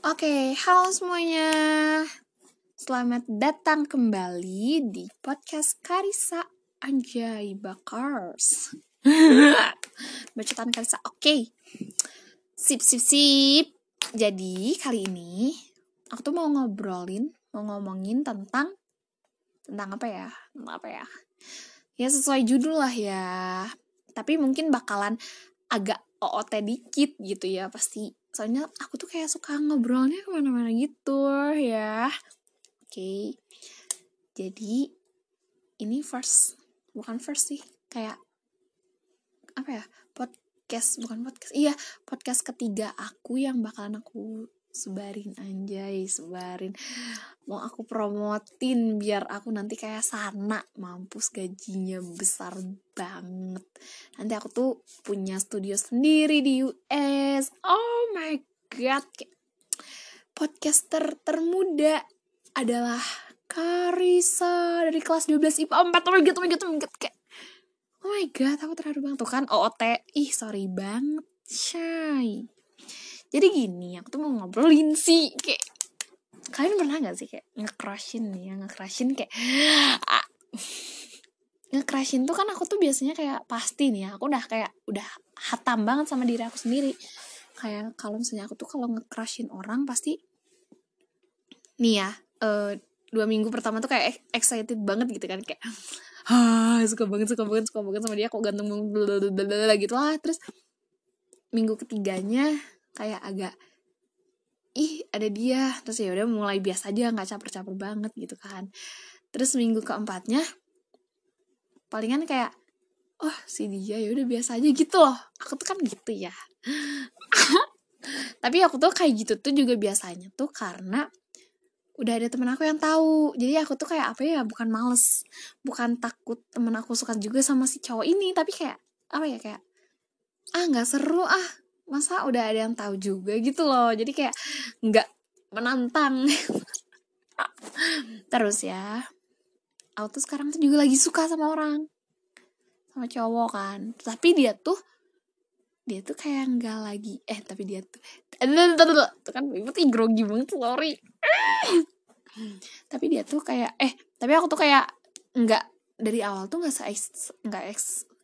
Oke, halo semuanya. Selamat datang kembali di podcast Karisa Anjay Bakars. Bacotan Karisa. Oke. Sip sip sip. Jadi, kali ini aku tuh mau ngobrolin, mau ngomongin tentang tentang apa ya? Tentang apa ya? Ya sesuai judul lah ya. Tapi mungkin bakalan agak OOT dikit gitu ya pasti soalnya aku tuh kayak suka ngobrolnya ke mana-mana gitu ya oke okay. jadi ini first bukan first sih kayak apa ya podcast bukan podcast iya podcast ketiga aku yang bakalan aku sebarin anjay sebarin. Mau aku promotin biar aku nanti kayak sana mampus gajinya besar banget. Nanti aku tuh punya studio sendiri di US oh my god podcaster termuda adalah Karisa dari kelas 12 IPA 4 oh my god oh my god oh my god kayak oh my god aku terharu banget. Tuh kan OOT ih sorry banget shy jadi gini aku tuh mau ngobrolin sih kayak kalian pernah gak sih kayak nge-crushin nih ya nge-crushin kayak ah, nge-crushin tuh kan aku tuh biasanya kayak pasti nih ya aku udah kayak udah hatam banget sama diri aku sendiri. Kayak kalau misalnya aku tuh kalau nge-crushin orang pasti nih ya uh, dua minggu pertama tuh kayak excited banget gitu kan kayak ah suka banget suka banget suka banget sama dia kok ganteng banget gitu lah. Terus minggu ketiganya kayak agak ih ada dia. Terus ya udah mulai biasa aja nggak caper-caper banget gitu kan. Terus minggu keempatnya palingan kayak oh si dia ya udah biasa aja gitu loh. Aku tuh kan gitu ya. Tapi aku tuh kayak gitu tuh juga biasanya tuh karena udah ada temen aku yang tahu. Jadi aku tuh kayak apa ya bukan males bukan takut temen aku suka juga sama si cowok ini. Tapi kayak apa ya kayak ah nggak seru ah masa udah ada yang tahu juga gitu loh. Jadi kayak nggak menantang. Terus ya aku tuh sekarang tuh juga lagi suka sama orang sama cowok kan. Tapi dia tuh dia tuh kayak nggak lagi eh tapi dia tuh tuh kan ibu tuh grogi banget sorry. Tapi dia tuh kayak eh tapi aku tuh kayak nggak dari awal tuh nggak se nggak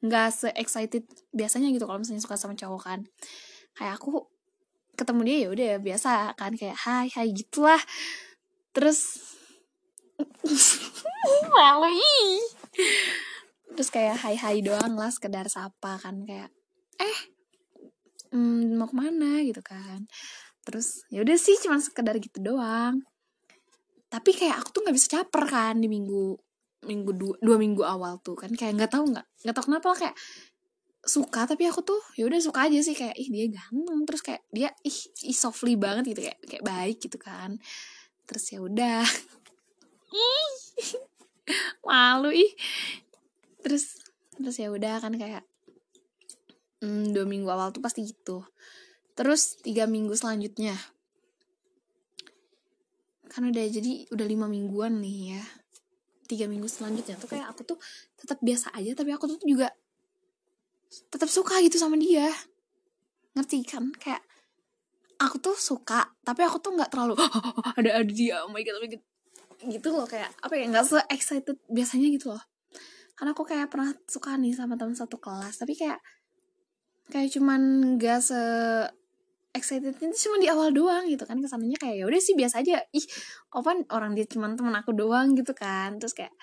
nggak se excited biasanya gitu kalau misalnya suka sama cowok kan kayak aku ketemu dia ya udah biasa kan kayak hai hai gitulah. Terus malu terus kayak hai hai doang lah sekedar sapa kan kayak eh hmm, mau ke mana? gitu kan. Terus ya udah sih cuma sekedar gitu doang. Tapi kayak aku tuh nggak bisa caper kan di minggu minggu dua, dua minggu awal tuh kan kayak nggak tahu nggak nggak tahu kenapa kayak suka tapi aku tuh ya udah suka aja sih kayak ih dia ganteng. Terus kayak dia ih, ih softly banget gitu kayak kayak baik gitu kan. Terus ya udah. Malu ih. Terus terus ya udah kan kayak hmm, dua minggu awal tuh pasti gitu. Terus tiga minggu selanjutnya. Kan udah jadi udah lima mingguan nih ya. Tiga minggu selanjutnya tuh kayak aku tuh tetap biasa aja tapi aku tuh juga tetap suka gitu sama dia. Ngerti kan? Kayak aku tuh suka tapi aku tuh nggak terlalu ada ada dia oh my god oh gitu loh kayak apa ya nggak se excited biasanya gitu loh. Karena aku kayak pernah suka nih sama teman satu kelas tapi kayak kayak cuman nggak se excited itu cuma di awal doang gitu kan. Kesannya kayak ya udah sih biasa aja. Ih opan orang dia cuma teman aku doang gitu kan. Terus kayak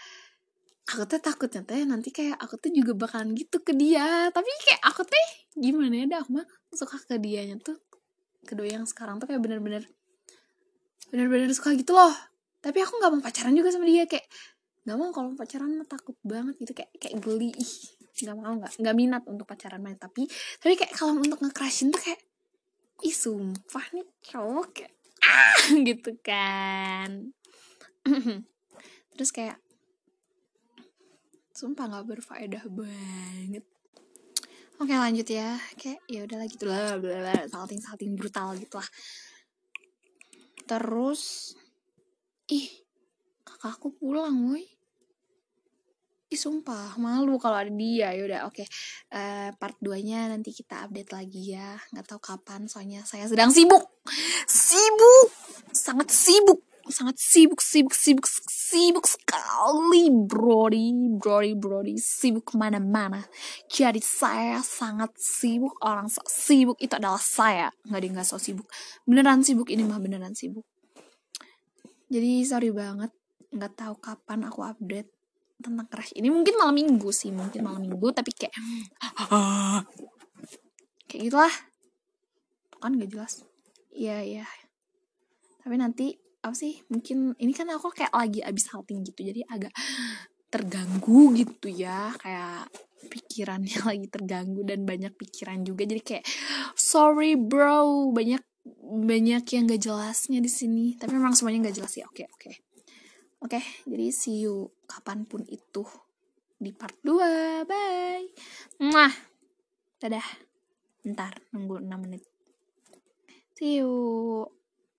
aku tuh takutnya teh nanti kayak aku tuh juga bakalan gitu ke dia. Tapi kayak aku teh gimana ya dah aku mah suka ke dianya tuh kedua yang sekarang tuh kayak bener-bener bener-bener suka gitu loh. Tapi aku nggak mau pacaran juga sama dia kayak nggak mau. Kalau pacaran mah takut banget gitu kayak kayak geli. Nggak mau nggak nggak minat untuk pacaran main. Tapi tapi kayak kalau untuk ngecrashin tuh kayak ih sumpah nih cowok kayak ah gitu kan. Terus kayak sumpah nggak berfaedah banget. Oke lanjut ya. Kayak ya udahlah gitu lah salting salting brutal gitu lah. Terus ih kakakku pulang woi. Ih sumpah malu kalau ada dia. Ya udah oke. Uh, part 2 nya nanti kita update lagi ya. Nggak tahu kapan soalnya saya sedang sibuk. Sibuk! Sangat sibuk sangat sibuk sibuk sibuk sibuk sekali brody. Brody brody sibuk ke mana-mana. Jadi saya sangat sibuk orang so sibuk itu adalah saya. Nggak ada nggak so sibuk. Beneran sibuk ini mah beneran sibuk. Jadi sorry banget nggak tahu kapan aku update tentang crash ini mungkin malam minggu sih mungkin malam minggu tapi kayak kayak gitulah. Kan gak jelas. Iya iya. Tapi nanti apa sih mungkin ini kan aku kayak lagi abis halting gitu jadi agak terganggu gitu ya kayak pikirannya lagi terganggu dan banyak pikiran juga jadi kayak sorry bro. Banyak banyak yang gak jelasnya di sini tapi memang semuanya gak jelas ya oke oke. Oke jadi see you kapan pun itu di part 2 bye. Mwah. dadah. Ntar nunggu 6 menit. See you